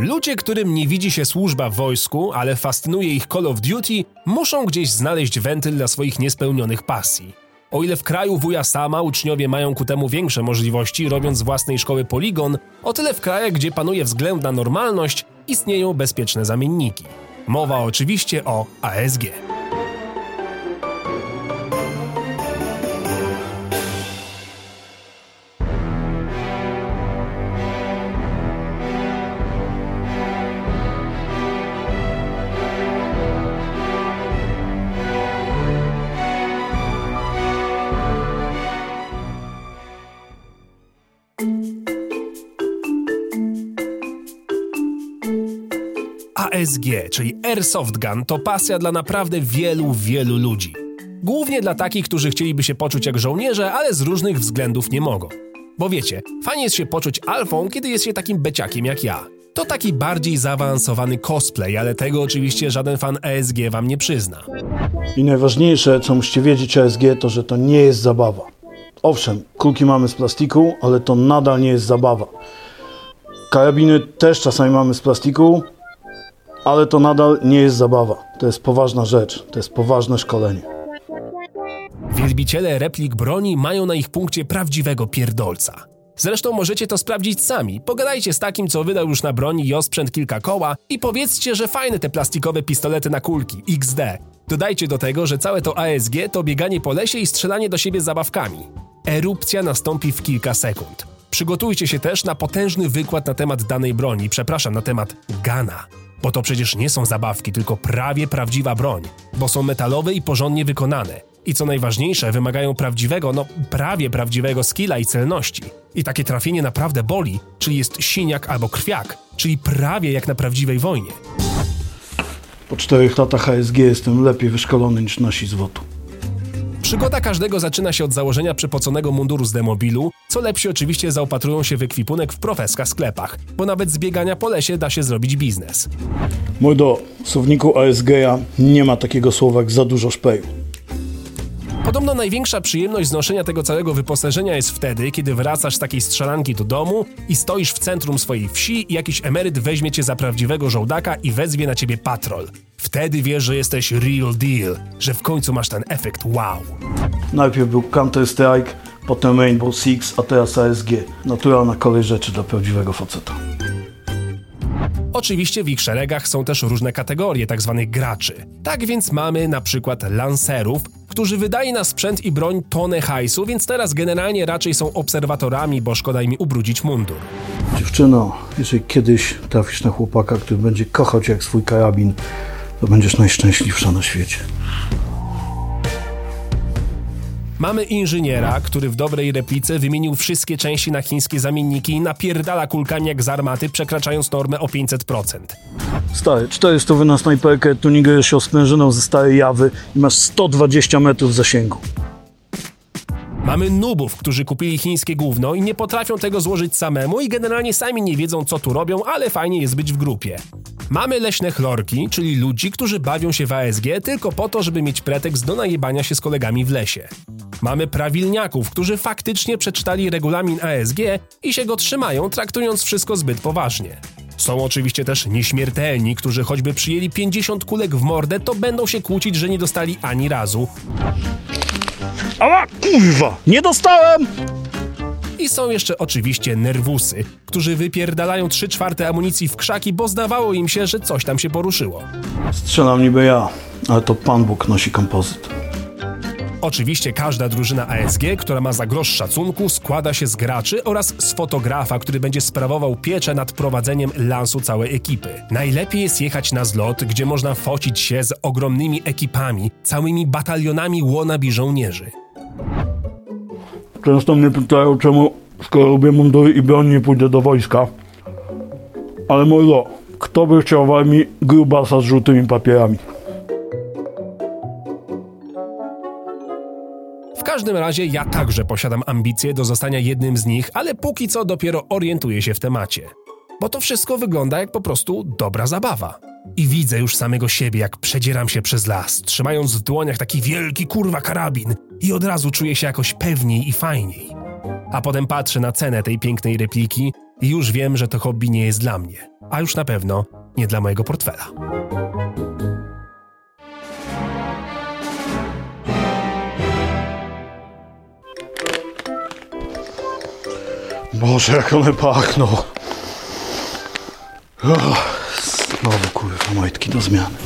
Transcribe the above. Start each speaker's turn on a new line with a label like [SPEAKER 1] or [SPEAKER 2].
[SPEAKER 1] Ludzie, którym nie widzi się służba w wojsku, ale fascynuje ich Call of Duty, muszą gdzieś znaleźć wentyl dla swoich niespełnionych pasji. O ile w kraju wuja sama uczniowie mają ku temu większe możliwości, robiąc z własnej szkoły poligon, o tyle w krajach, gdzie panuje względna normalność, istnieją bezpieczne zamienniki. Mowa oczywiście o ASG. ASG, czyli Airsoft Gun, to pasja dla naprawdę wielu, wielu ludzi. Głównie dla takich, którzy chcieliby się poczuć jak żołnierze, ale z różnych względów nie mogą. Bo wiecie, fajnie jest się poczuć alfą, kiedy jest się takim beciakiem jak ja. To taki bardziej zaawansowany cosplay, ale tego oczywiście żaden fan ASG wam nie przyzna.
[SPEAKER 2] I najważniejsze, co musicie wiedzieć o ASG, to że to nie jest zabawa. Owszem, kulki mamy z plastiku, ale to nadal nie jest zabawa. Karabiny też czasami mamy z plastiku, ale to nadal nie jest zabawa. To jest poważna rzecz, to jest poważne szkolenie.
[SPEAKER 1] Wielbiciele replik broni mają na ich punkcie prawdziwego pierdolca. Zresztą możecie to sprawdzić sami. Pogadajcie z takim, co wydał już na broni i osprzęt kilka koła i powiedzcie, że fajne te plastikowe pistolety na kulki, XD. Dodajcie do tego, że całe to ASG to bieganie po lesie i strzelanie do siebie zabawkami. Erupcja nastąpi w kilka sekund. Przygotujcie się też na potężny wykład na temat danej broni, przepraszam, na temat Gana. Bo to przecież nie są zabawki, tylko prawie prawdziwa broń, bo są metalowe i porządnie wykonane. I co najważniejsze, wymagają prawdziwego, no prawie prawdziwego skilla i celności. I takie trafienie naprawdę boli, czyli jest siniak albo krwiak, czyli prawie jak na prawdziwej wojnie.
[SPEAKER 2] Po czterech latach ASG jestem lepiej wyszkolony niż nasi z WOT-u.
[SPEAKER 1] Przygoda każdego zaczyna się od założenia przypoconego munduru z demobilu, co lepsi oczywiście zaopatrują się w ekwipunek w profeska sklepach, bo nawet z biegania po lesie da się zrobić biznes.
[SPEAKER 2] Mordo, w słowniku ASG-a nie ma takiego słowa jak za dużo szpeju.
[SPEAKER 1] Podobno największa przyjemność znoszenia tego całego wyposażenia jest wtedy, kiedy wracasz z takiej strzelanki do domu i stoisz w centrum swojej wsi i jakiś emeryt weźmie cię za prawdziwego żołdaka i wezwie na ciebie patrol. Wtedy wiesz, że jesteś real deal, że w końcu masz ten efekt wow.
[SPEAKER 2] Najpierw był Counter-Strike, potem Rainbow Six, a teraz ASG. Naturalna kolej rzeczy dla prawdziwego faceta.
[SPEAKER 1] Oczywiście w ich szeregach są też różne kategorie tzw. graczy. Tak więc mamy na przykład lancerów, którzy wydaje na sprzęt i broń tonę hajsu, więc teraz generalnie raczej są obserwatorami, bo szkoda im ubrudzić mundur.
[SPEAKER 2] Dziewczyno, jeżeli kiedyś trafisz na chłopaka, który będzie kochał cię jak swój karabin, to będziesz najszczęśliwsza na świecie.
[SPEAKER 1] Mamy inżyniera, który w dobrej replice wymienił wszystkie części na chińskie zamienniki i napierdala kulkami jak z armaty, przekraczając normę o 500%.
[SPEAKER 2] Stary, 400 na snajperkę, tuningujesz się sprężyną ze starej jawy i masz 120 metrów zasięgu.
[SPEAKER 1] Mamy nubów, którzy kupili chińskie gówno i nie potrafią tego złożyć samemu i generalnie sami nie wiedzą co tu robią, ale fajnie jest być w grupie. Mamy leśne chlorki, czyli ludzi, którzy bawią się w ASG tylko po to, żeby mieć pretekst do najebania się z kolegami w lesie. Mamy prawilniaków, którzy faktycznie przeczytali regulamin ASG i się go trzymają, traktując wszystko zbyt poważnie. Są oczywiście też nieśmiertelni, którzy choćby przyjęli 50 kulek w mordę, to będą się kłócić, że nie dostali ani razu.
[SPEAKER 2] Ała, kurwa, nie dostałem!
[SPEAKER 1] I są jeszcze oczywiście nerwusy, którzy wypierdalają 3 czwarte amunicji w krzaki, bo zdawało im się, że coś tam się poruszyło.
[SPEAKER 2] Strzelam niby ja, ale to Pan Bóg nosi kompozyt.
[SPEAKER 1] Oczywiście każda drużyna ASG, która ma za grosz szacunku, składa się z graczy oraz z fotografa, który będzie sprawował pieczę nad prowadzeniem lansu całej ekipy. Najlepiej jest jechać na zlot, gdzie można focić się z ogromnymi ekipami, całymi batalionami wannabe żołnierzy.
[SPEAKER 2] Często mnie pytają, czemu skoro lubię mundury i broń nie pójdę do wojska. Ale mordo, kto by chciał w grubasa z żółtymi papierami?
[SPEAKER 1] W każdym razie ja także posiadam ambicje do zostania jednym z nich, ale póki co dopiero orientuję się w temacie. Bo to wszystko wygląda jak po prostu dobra zabawa. I widzę już samego siebie, jak przedzieram się przez las, trzymając w dłoniach taki wielki kurwa karabin i od razu czuję się jakoś pewniej i fajniej. A potem patrzę na cenę tej pięknej repliki i już wiem, że to hobby nie jest dla mnie. a już na pewno nie dla mojego portfela.
[SPEAKER 2] Boże, jak one pachną. Znowu kurwa majtki do zmiany.